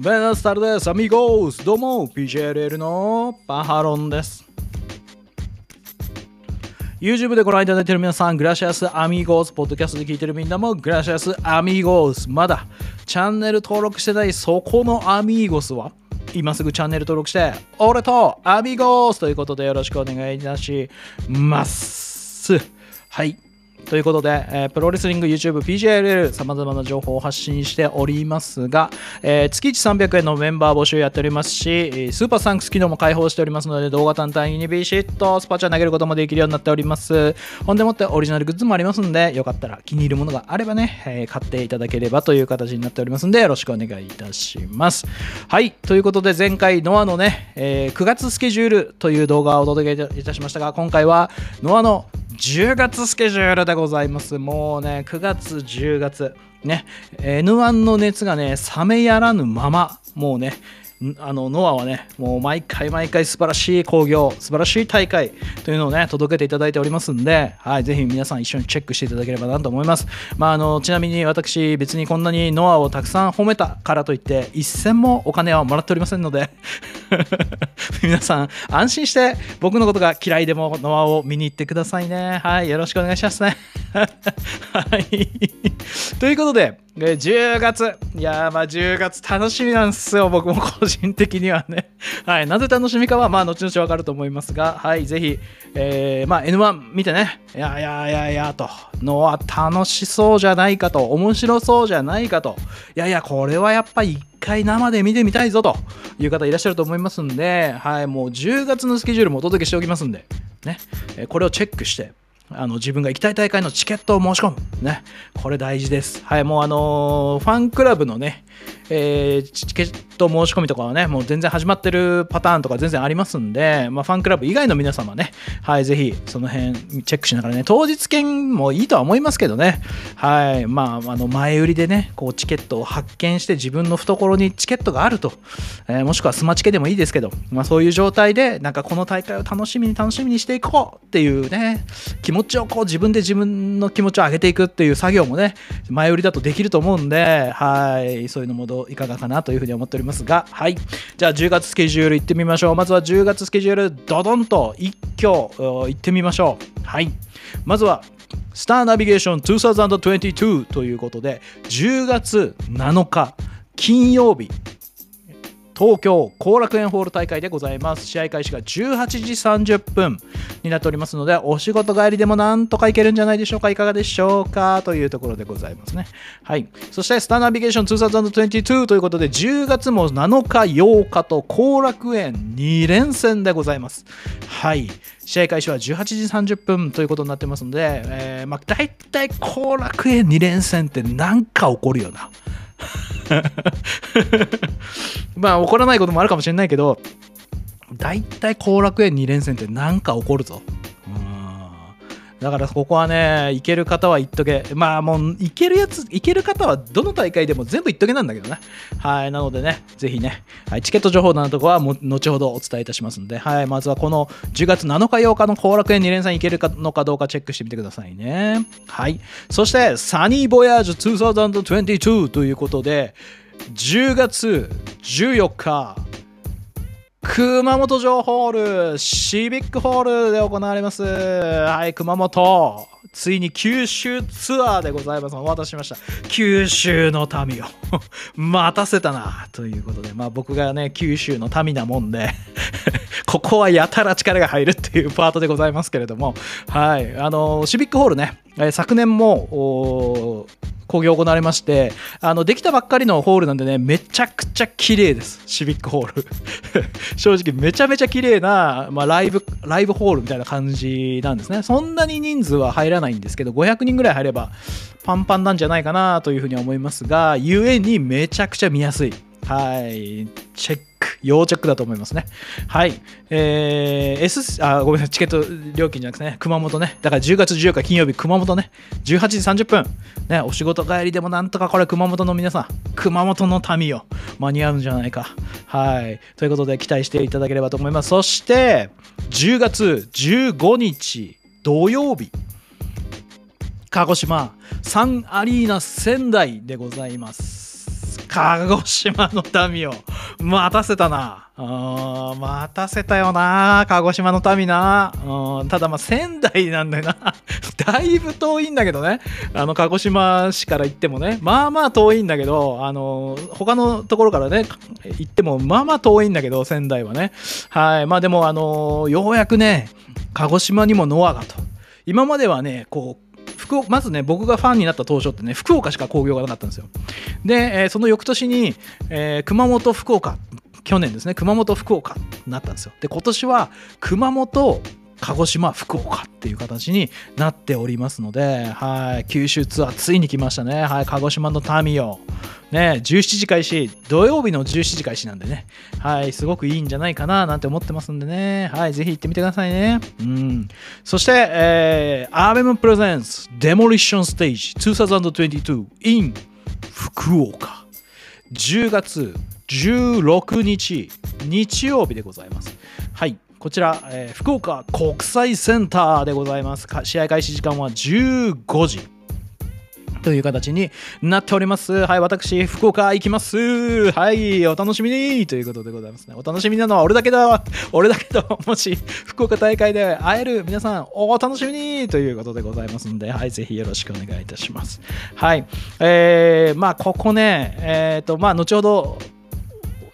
ベナスタルです。アミゴース。どうも、PJLL のパハロンです。YouTube でご覧いただいている皆さん、グラシアスアミゴース、ポッドキャストで聞いているみんなも、グラシアスアミゴース、まだチャンネル登録してないそこのアミーゴスは、今すぐチャンネル登録して、俺とアミゴースということでよろしくお願いいたします。はい。ということで、えープロレスリング YouTube、PJLL さまざまな情報を発信しておりますが、えー月1 300円のメンバー募集やっておりますし、スーパーサンクス機能も開放しておりますので、動画単体にビシッとスパチャ投げることもできるようになっております。ほんでもってオリジナルグッズもありますので、よかったら気に入るものがあればね、えー買っていただければという形になっておりますので、よろしくお願いいたします。はい、ということで前回ノアのね、えー9月スケジュールという動画をお届けいたしましたが、今回はノアの10月スケジュールでございます。もうね、9月、10月、ね、N1 の熱がね、冷めやらぬまま、もうね、あのノアはね、もう毎回毎回素晴らしい興行、素晴らしい大会というのをね、届けていただいておりますんで、はい、ぜひ皆さん一緒にチェックしていただければなと思います。まあ、あのちなみに私、別にこんなにノアをたくさん褒めたからといって、一銭もお金はもらっておりませんので、皆さん安心して僕のことが嫌いでもノアを見に行ってくださいね。はい、よろしくお願いしますね。はい。ということで、え10月、いやーまあ10月楽しみなんですよ、僕も個人的にはね。はい、なぜ楽しみかはまあ後々わかると思いますが、はい、ぜひ、えーまあ N1 見てね、いやいやいやいやと、のは楽しそうじゃないかと、面白そうじゃないかと、いやいや、これはやっぱり一回生で見てみたいぞという方いらっしゃると思いますんで、はい、もう10月のスケジュールもお届けしておきますんで、ね、えこれをチェックして、あの自分が行きたい大会のチケットを申し込む。ね。これ大事です。はい。もうあのーファンクラブのね、えーチケット申し込みとかはね、もう全然始まってるパターンとか全然ありますんで、まあ、ファンクラブ以外の皆様ね、はい、ぜひその辺チェックしながらね、当日券もいいとは思いますけどね、はい。まあ、あの前売りでね、こうチケットを発見して自分の懐にチケットがあると、えーもしくはスマチケでもいいですけど、まあ、そういう状態で、なんかこの大会を楽しみに楽しみにしていこうっていうね、気持ちをこう自分で自分の気持ちを上げていくっていう作業もね、前売りだとできると思うんで、はい、そういうのもどういかがかなというふうに思っておりますが、はい。じゃあ10月スケジュール行ってみましょう。まずは10月スケジュール、ドドンと一挙お行ってみましょう。はい。まずは、スターナビゲーション2022ということで、10月7日、金曜日、東京後楽園ホール大会でございます。試合開始が18時30分になっておりますので、お仕事帰りでもなんとか行けるんじゃないでしょうか、いかがでしょうか？というところでございますね。はい。そして、スターナビゲーション2022ということで、10月も7日、8日と後楽園2連戦でございます。はい。試合開始は18時30分ということになってますので、えーまあ、大体後楽園2連戦ってなんか起こるよな。まあ怒らないこともあるかもしれないけど大体後楽園2連戦って何か起こるぞ。だからここはね行ける方は行っとけ。まあもう行けるやつ行ける方はどの大会でも全部行っとけなんだけどね。はいなのでねぜひね、はい、チケット情報などとかはも後ほどお伝えいたしますので、はい、まずはこの10月7日8日の後楽園2連戦行けるのかどうかチェックしてみてくださいね。はいそしてサニーボヤージュ2022ということで10月14日熊本城ホールシビックホールで行われます。はい熊本。ついに九州ツアーでございます。お待たせしました。九州の民を。待たせたな。ということでまあ僕がね九州の民なもんで ここはやたら力が入るっていうパートでございますけれども。はいあのシビックホールねえ昨年もおー興行われましてあのできたばっかりのホールなんでねめちゃくちゃ綺麗です。シビックホール。正直めちゃめちゃ綺麗な、まあ、ライブライブホールみたいな感じなんですね。そんなに人数は入らないんですけど500人ぐらい入ればパンパンなんじゃないかなというふうに思いますがゆえにめちゃくちゃ見やすい。はい。チェッ要チェックだと思いますね。はい。えー、S、あ、ごめんなさい、チケット料金じゃなくてね、熊本ね。だから10月14日金曜日、熊本ね、18時30分。ね、お仕事帰りでもなんとかこれ熊本の皆さん、熊本の民よ、間に合うんじゃないか。はい。ということで期待していただければと思います。そして、10月15日土曜日、鹿児島サンアリーナ仙台でございます。鹿児島の民を待たせたな。あ待たせたよな。鹿児島の民な。ただまあ仙台なんだよな。だいぶ遠いんだけどね。あの鹿児島市から行ってもね。まあまあ遠いんだけど、あの他のところからね、行ってもまあまあ遠いんだけど、仙台はね。はい。まあでもあのようやくね、鹿児島にもノアがと。今まではね、こう、福まずね僕がファンになった当初ってね福岡しか興行がなかったんですよ。で、え、その翌年に、え、熊本福岡去年ですね熊本福岡になったんですよ。で今年は熊本鹿児島福岡っていう形になっておりますので、はい、九州ツアーついに来ましたね、はい、鹿児島の民を、ね、17時開始土曜日の17時開始なんでね、はい、すごくいいんじゃないかななんて思ってますんでね、はい、ぜひ行ってみてくださいね、うん、そして、えー、アーベムプレゼンスデモリッションステージ2022 in 福岡10月16日日曜日でございます。はい。こちら、えー、福岡国際センターでございます。試合開始時間は15時。という形になっております。はい、私、福岡行きます。はい、お楽しみにということでございますね。お楽しみなのは俺だけだ俺だけど、もし福岡大会で会える皆さん、お楽しみにということでございますので、はい、ぜひよろしくお願いいたします。はい、えー、まあ、ここね、えっ、ー、と、まあ、後ほど、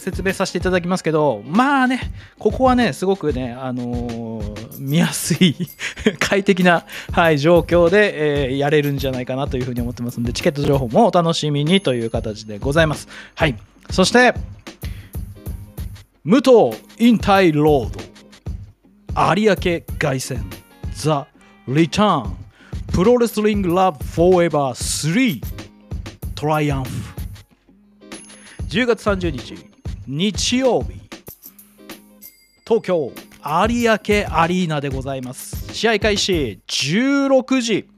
説明させていただきますけど、まあね、ここはね、すごくね、あのー、見やすい 快適な、はい、状況で、えー、やれるんじゃないかなというふうに思ってますので、チケット情報もお楽しみにという形でございます。はい。そして、武藤引退ロード、有明凱旋、ザ・リターン、プロレスリングラブフォーエバー3、トライアンフ。10月30日、日曜日東京有明アリーナでございます。試合開始16時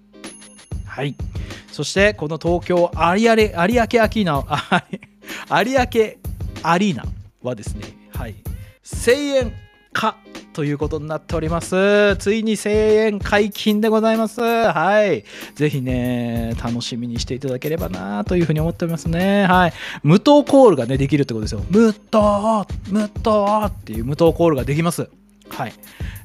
はい。そしてこの東京有明有明アキーナ有明アリーナはですねはい。声援かということになっております。ついに声援解禁でございます。はい。ぜひね、楽しみにしていただければなというふうに思っておりますね。はい。無糖コールがね、できるってことですよ。無糖無糖っていう無糖コールができます。はい。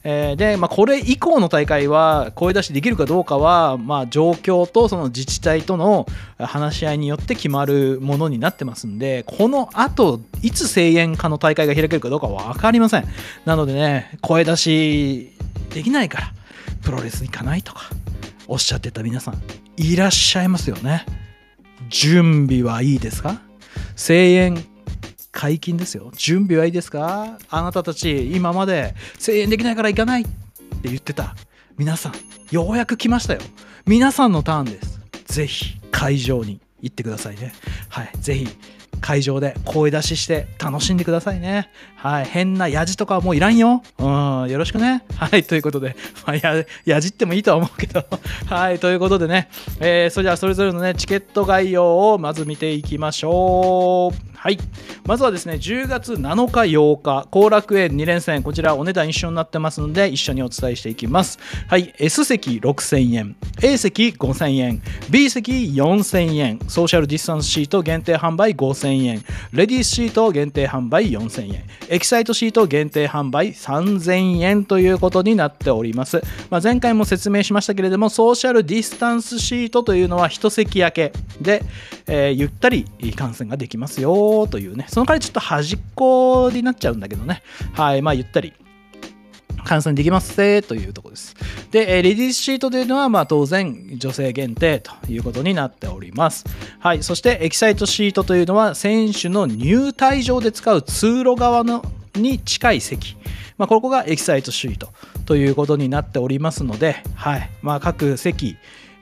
えー、で、まあ、これ以降の大会は声出しできるかどうかは、まあ、状況とその自治体との話し合いによって決まるものになってますんで、この後、いつ声援化の大会が開けるかどうかは分かりません。なのでね、声出しできないから、プロレス行かないとか、おっしゃってた皆さん、いらっしゃいますよね。準備はいいですか？声援解禁ですよ。準備はいいですか？あなたたち、今まで声援できないから行かないって言ってた。皆さん、ようやく来ましたよ。皆さんのターンです。ぜひ、会場に行ってくださいね。はい。ぜひ、会場で声出しして楽しんでくださいね。はい。変なやじとかはもういらんよ。うん。よろしくね。はい。ということで、まあ、や、やじってもいいとは思うけど。はい。ということでね、えー、それではそれぞれのね、チケット概要をまず見ていきましょう。はい。まずはですね、10月7日、8日、後楽園2連戦、こちらお値段一緒になってますので、一緒にお伝えしていきます。はい。S 席6000円、A 席5000円、B 席4000円、ソーシャルディスタンスシート限定販売5000円、4000円。レディースシート限定販売4000円、エキサイトシート限定販売3000円ということになっております。まあ、前回も説明しましたけれども、ソーシャルディスタンスシートというのは一席空け。で、えー、ゆったり観戦ができますよというね、その代わりちょっと端っこになっちゃうんだけどね、はい、まあゆったり。換算できますぜというところです。で、レディースシートというのは、まあ、当然女性限定ということになっております。はい。そして、エキサイトシートというのは、選手の入退場で使う通路側のに近い席。まあ、ここがエキサイトシートということになっておりますので、はい。まあ、各席、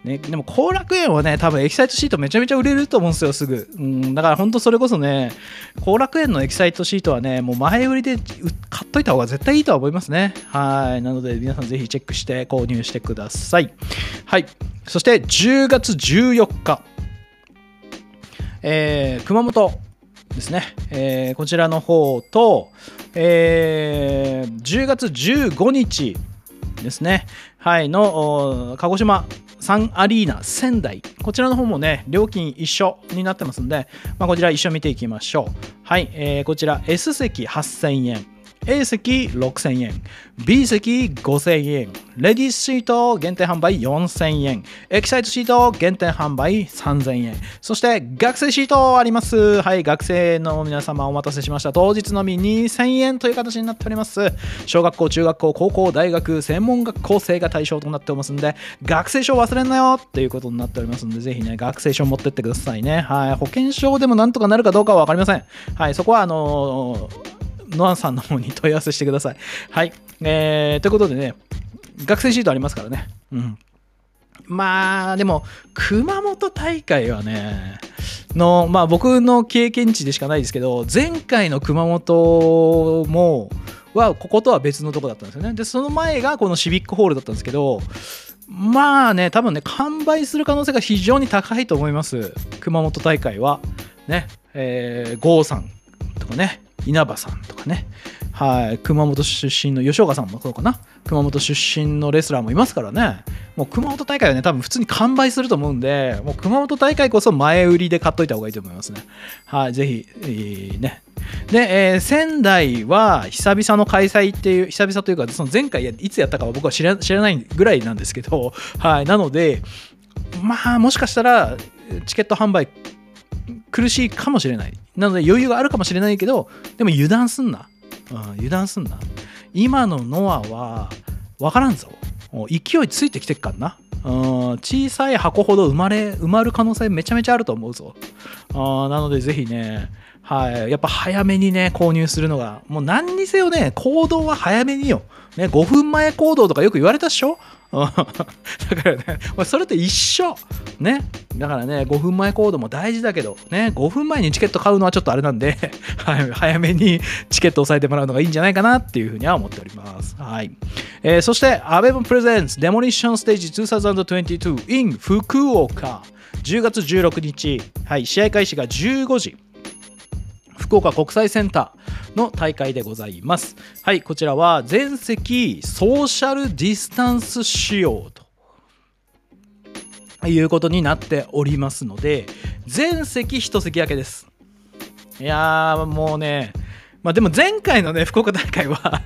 ね、でも後楽園はね、多分エキサイトシートめちゃめちゃ売れると思うんですよ、すぐ。うん、だから本当それこそね、後楽園のエキサイトシートはね、もう前売りで買っといた方が絶対いいとは思いますね。はい。なので皆さんぜひチェックして購入してください。はい。そして10月14日、えー、熊本ですね、えー、こちらの方と、えー、10月15日ですね、はい、の鹿児島サンアリーナ仙台。こちらの方もね、料金一緒になってますんで、まあ、こちら一緒見ていきましょう。はい、えー、こちら S 席8000円。A 席6000円、B 席5000円、レディースシート限定販売4000円、エキサイトシート限定販売3000円、そして学生シートあります。はい、学生の皆様お待たせしました。当日のみ2000円という形になっております。小学校、中学校、高校、大学、専門学校生が対象となっておりますんで、学生証忘れんなよっていうことになっておりますんで、ぜひね、学生証持ってってくださいね。はい、保険証でもなんとかなるかどうかは分かりません。はい、そこはあのーノアさんの方に問い合わせしてください。はい。えー、ということでね、学生シートありますからね。うん。まあ、でも、熊本大会はね、の、まあ僕の経験値でしかないですけど、前回の熊本も、は、こことは別のとこだったんですよね。で、その前がこのシビックホールだったんですけど、まあね、多分ね、完売する可能性が非常に高いと思います。熊本大会は。ね、えー、郷さんとかね、稲葉さんとかね、はい、熊本出身の吉岡さんもそうかな。熊本出身のレスラーもいますからね。もう熊本大会はね多分普通に完売すると思うんでもう熊本大会こそ前売りで買っといた方がいいと思いますね。はい。ぜひ、えー、ね。で、えー、仙台は久々の開催っていう久々というかその前回いつやったかは僕は知ら知らないぐらいなんですけどはい。なのでまあもしかしたらチケット販売苦しいかもしれない。なので余裕があるかもしれないけど、でも油断すんな。うん、油断すんな。今のノアは分からんぞ。勢いついてきてっからな。うん、小さい箱ほど生まれ埋まる可能性めちゃめちゃあると思うぞ。あなのでぜひね、はい、やっぱ早めにね、購入するのが、もう何にせよね、行動は早めによ。ね、5分前行動とかよく言われたっしょだからね、それと一緒。ね。だからね、5分前行動も大事だけど、ね、5分前にチケット買うのはちょっとあれなんで、早めにチケット押さえてもらうのがいいんじゃないかなっていうふうには思っております。はい。えー、そして、アベブプレゼンツデモリッションステージ2022 in 福岡。10月16日、はい、試合開始が15時。福岡国際センターの大会でございます。はい、こちらは全席ソーシャルディスタンス仕様ということになっておりますので、全席1席空けです。いやー、もうね、まあでも前回のね、福岡大会は あ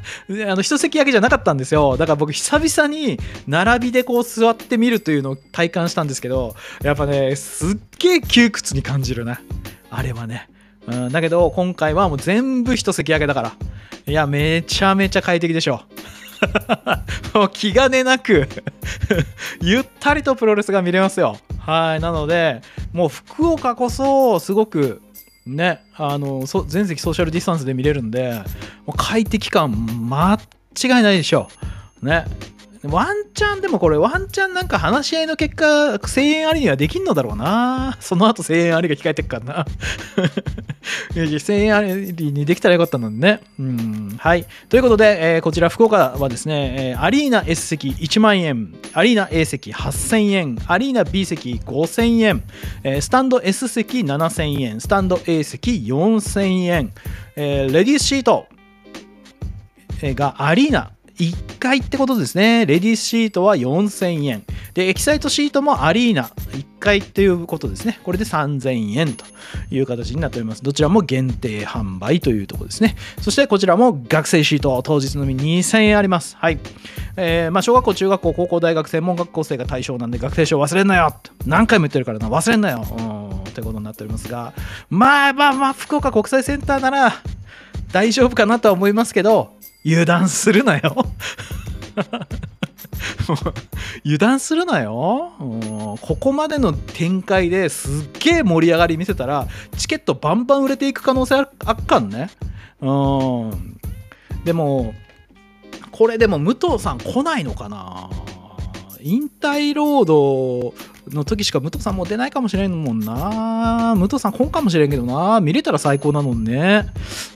の、一席空けじゃなかったんですよ。だから僕、久々に並びでこう座ってみるというのを体感したんですけど、やっぱね、すっげえ窮屈に感じるな。あれはね。うん、だけど、今回はもう全部一席上げだから。いや、めちゃめちゃ快適でしょ。もう気兼ねなく ゆったりとプロレスが見れますよ。はい。なので、もう福岡こそ、すごく、ね、あの、全席ソーシャルディスタンスで見れるんで、もう快適感、間違いないでしょう。ね。ワンチャンでもこれワンチャンなんか話し合いの結果声援ありにはできんのだろうな。その後声援ありが控えてっからな。声援ありにできたらよかったのにね。うんはい。ということで、えー、こちら福岡はですね、えー、アリーナ S 席1万円アリーナ A 席8000円アリーナ B 席5000円、えー、スタンド S 席7000円スタンド A 席4000円、え、レディースシートがアリーナ1回ってことですね。レディースシートは4000円。で、エキサイトシートもアリーナ1回っていうことですね。これで3000円という形になっております。どちらも限定販売というところですね。そしてこちらも学生シート、当日のみ2000円あります。はい。えー、まあ、小学校、中学校、高校、大学、専門学校生が対象なんで学生証忘れんなよ何回も言ってるからな、忘れんなようん、ということになっておりますが、まあまあまあ、福岡国際センターなら大丈夫かなとは思いますけど、油断するなよ。油断するなよ、ここまでの展開ですっげえ盛り上がり見せたらチケットバンバン売れていく可能性あっかんね。うん。でもこれでも武藤さん来ないのかな。引退ロードの時しか武藤さんも出ないかもしれんもんな。武藤さん来んかもしれんけどな。見れたら最高なのにね。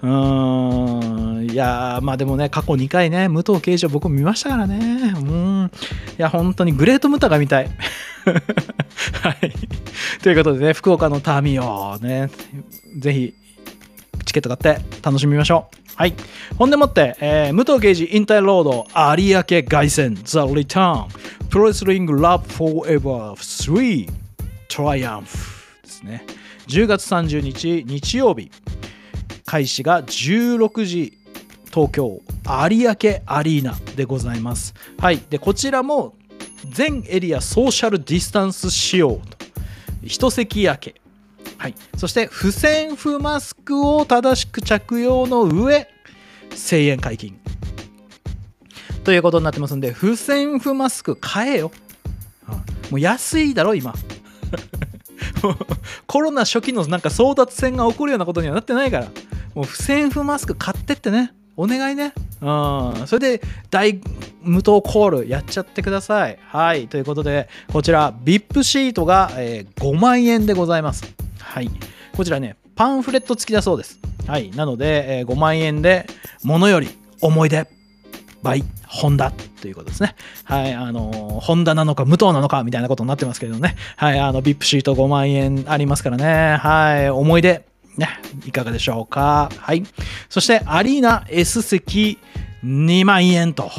うーん。いやまあでもね、過去2回ね、武藤刑事を僕も見ましたからね。うん。いや、本当にグレートムタが見たい。はい。ということでね、福岡のターミーをね、ぜひ、チケット買って楽しみましょう。はい。ほんでもって、えー武藤刑事引退ロード有明凱旋 The Return プロレスリング Love Forever 3 Triumph ですね。10月30日日曜日開始が16時東京有明アリーナでございます。はい。で、こちらも全エリアソーシャルディスタンス仕様と一席焼けはい、そして不織布マスクを正しく着用の上1000円解禁。ということになってますんで不織布マスク買えよ、うん。もう安いだろ今。コロナ初期のなんか争奪戦が起こるようなことにはなってないから。もう不織布マスク買ってってね。お願いね。うん。それで大無糖コールやっちゃってください。はい。ということでこちら VIP シートが、え5万円でございます。はい。こちらね、パンフレット付きだそうです。はい。なので、えー5万円で、ものより思い出、by ホンダということですね。はい。あのーホンダなのか、無糖なのか、みたいなことになってますけどね。はい。あの、VIP シート5万円ありますからね。はい。思い出、ね。いかがでしょうか。はい。そして、アリーナ S 席2万円と。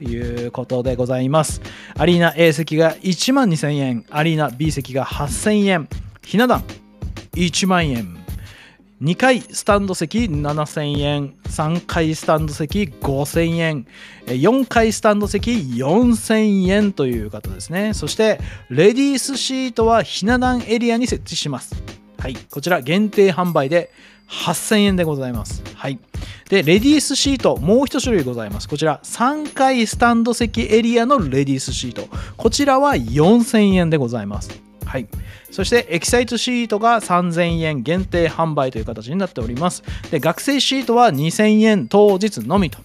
いうことでございます。アリーナ A 席が1万2000円、アリーナ B 席が8000円、ひな壇1万円。2階スタンド席7000円。3階スタンド席5000円。4階スタンド席4000円という方ですね。そしてレディースシートはひな壇エリアに設置します。はい。こちら限定販売で8000円でございます。はい。でレディースシートもう一種類ございます。こちら3階スタンド席エリアのレディースシート。こちらは4000円でございます。はい。そしてエキサイトシートが3000円限定販売という形になっております。で学生シートは2000円当日のみと。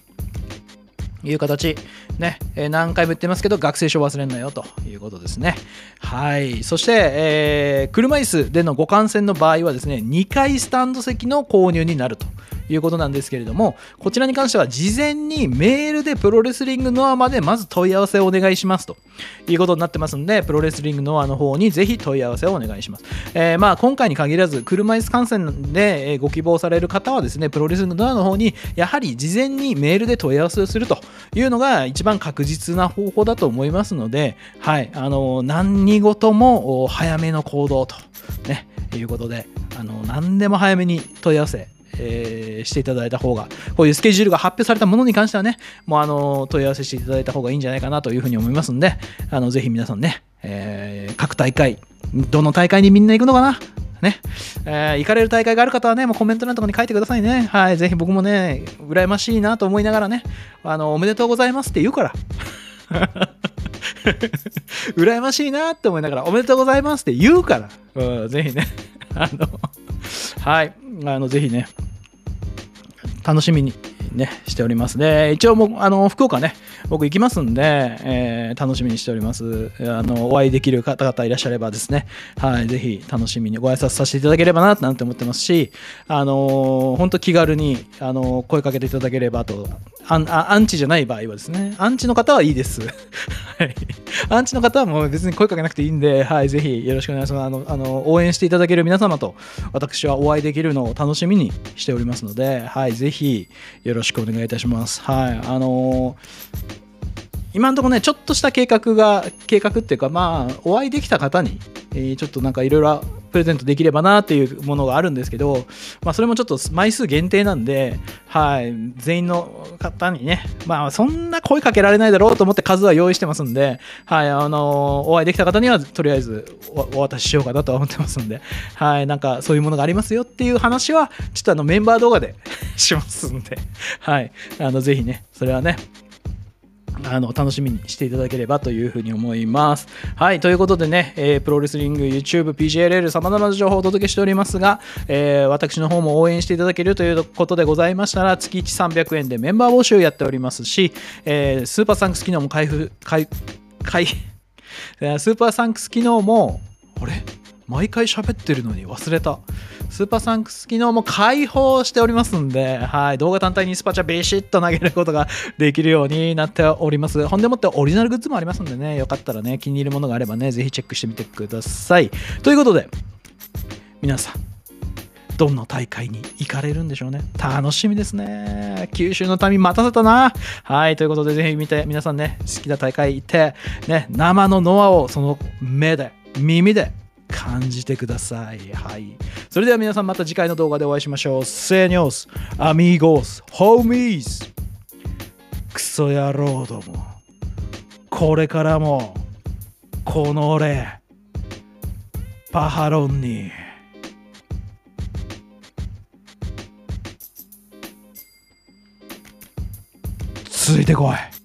いう形。ね、えー何回も言ってますけど学生証忘れんなよということですね。はい。そして、えー車椅子でのご観戦の場合はですね2階スタンド席の購入になると。いうことなんですけれどもこちらに関しては事前にメールでプロレスリングノアまでまず問い合わせをお願いしますということになってますんでプロレスリングノアの方にぜひ問い合わせをお願いします、えーまあ今回に限らず車椅子観戦でご希望される方はですねプロレスリングノアの方にやはり事前にメールで問い合わせをするというのが一番確実な方法だと思いますのではいあの何事も早めの行動とねいうことであの何でも早めに問い合わせえーしていただいた方がこういうスケジュールが発表されたものに関してはねもうあの問い合わせしていただいた方がいいんじゃないかなというふうに思いますんであのぜひ皆さんね、えー各大会どの大会にみんな行くのかなね、えー行かれる大会がある方はね、もうコメント欄とかに書いてくださいね。はい、ぜひ僕もね、羨ましいなと思いながらね、あの、おめでとうございますって言うから。羨ましいなって思いながら、おめでとうございますって言うから、うん、ぜひね、あの、はい、あの、ぜひね、楽しみにね、しております。で、一応もう、あの、福岡ね、僕行きますんで、えー楽しみにしております。あの、お会いできる方々いらっしゃればですね、はい、ぜひ楽しみにご挨拶させていただければな、なんて思ってますし、あの、本当気軽に、あの、声かけていただければと、アンあアンチじゃない場合はですね、アンチの方はいいです。はい。アンチの方はもう別に声かけなくていいんで、はい、ぜひよろしくお願いします。あの、あの応援していただける皆様と、私はお会いできるのを楽しみにしておりますので、はい、ぜひよろしくお願いいたします。はい、あの今のところね、ちょっとした計画が、計画っていうか、まあ、お会いできた方に、えーちょっとなんかいろいろプレゼントできればなっていうものがあるんですけど、まあ、それもちょっと枚数限定なんで、はい、全員の方にね、まあ、そんな声かけられないだろうと思って数は用意してますんで、はい、あのお会いできた方には、とりあえずおお渡ししようかなとは思ってますんで、はい、なんかそういうものがありますよっていう話は、ちょっとあのメンバー動画で しますんで、はい、あのぜひね、それはね、あの楽しみにしていただければというふうに思います。はい、ということでね、えープロレスリング、YouTube、PGLL、さまざまな情報をお届けしておりますが、えー私の方も応援していただけるということでございましたら、月1300円でメンバー募集やっておりますし、えースーパーサンクス機能も開封、開、開、スーパーサンクス機能も、あれ？毎回喋ってるのに忘れた。スーパーサンクス機能も開放しておりますんで、はい、動画単体にスパチャビシッと投げることができるようになっております。ほんでもってオリジナルグッズもありますんでね、よかったらね、気に入るものがあればね、ぜひチェックしてみてください。ということで、皆さん、どんな大会に行かれるんでしょうね。楽しみですね。九州の民待たせたな。はい、ということでぜひ見て、皆さんね、好きな大会行って、ね、生のノアをその目で、耳で感じてください。はい。それでは皆さんまた次回の動画でお会いしましょう。セニョス、アミーゴス、ホーミーズ、クソ野郎ども。これからも、この俺、パハロンに。ついてこい。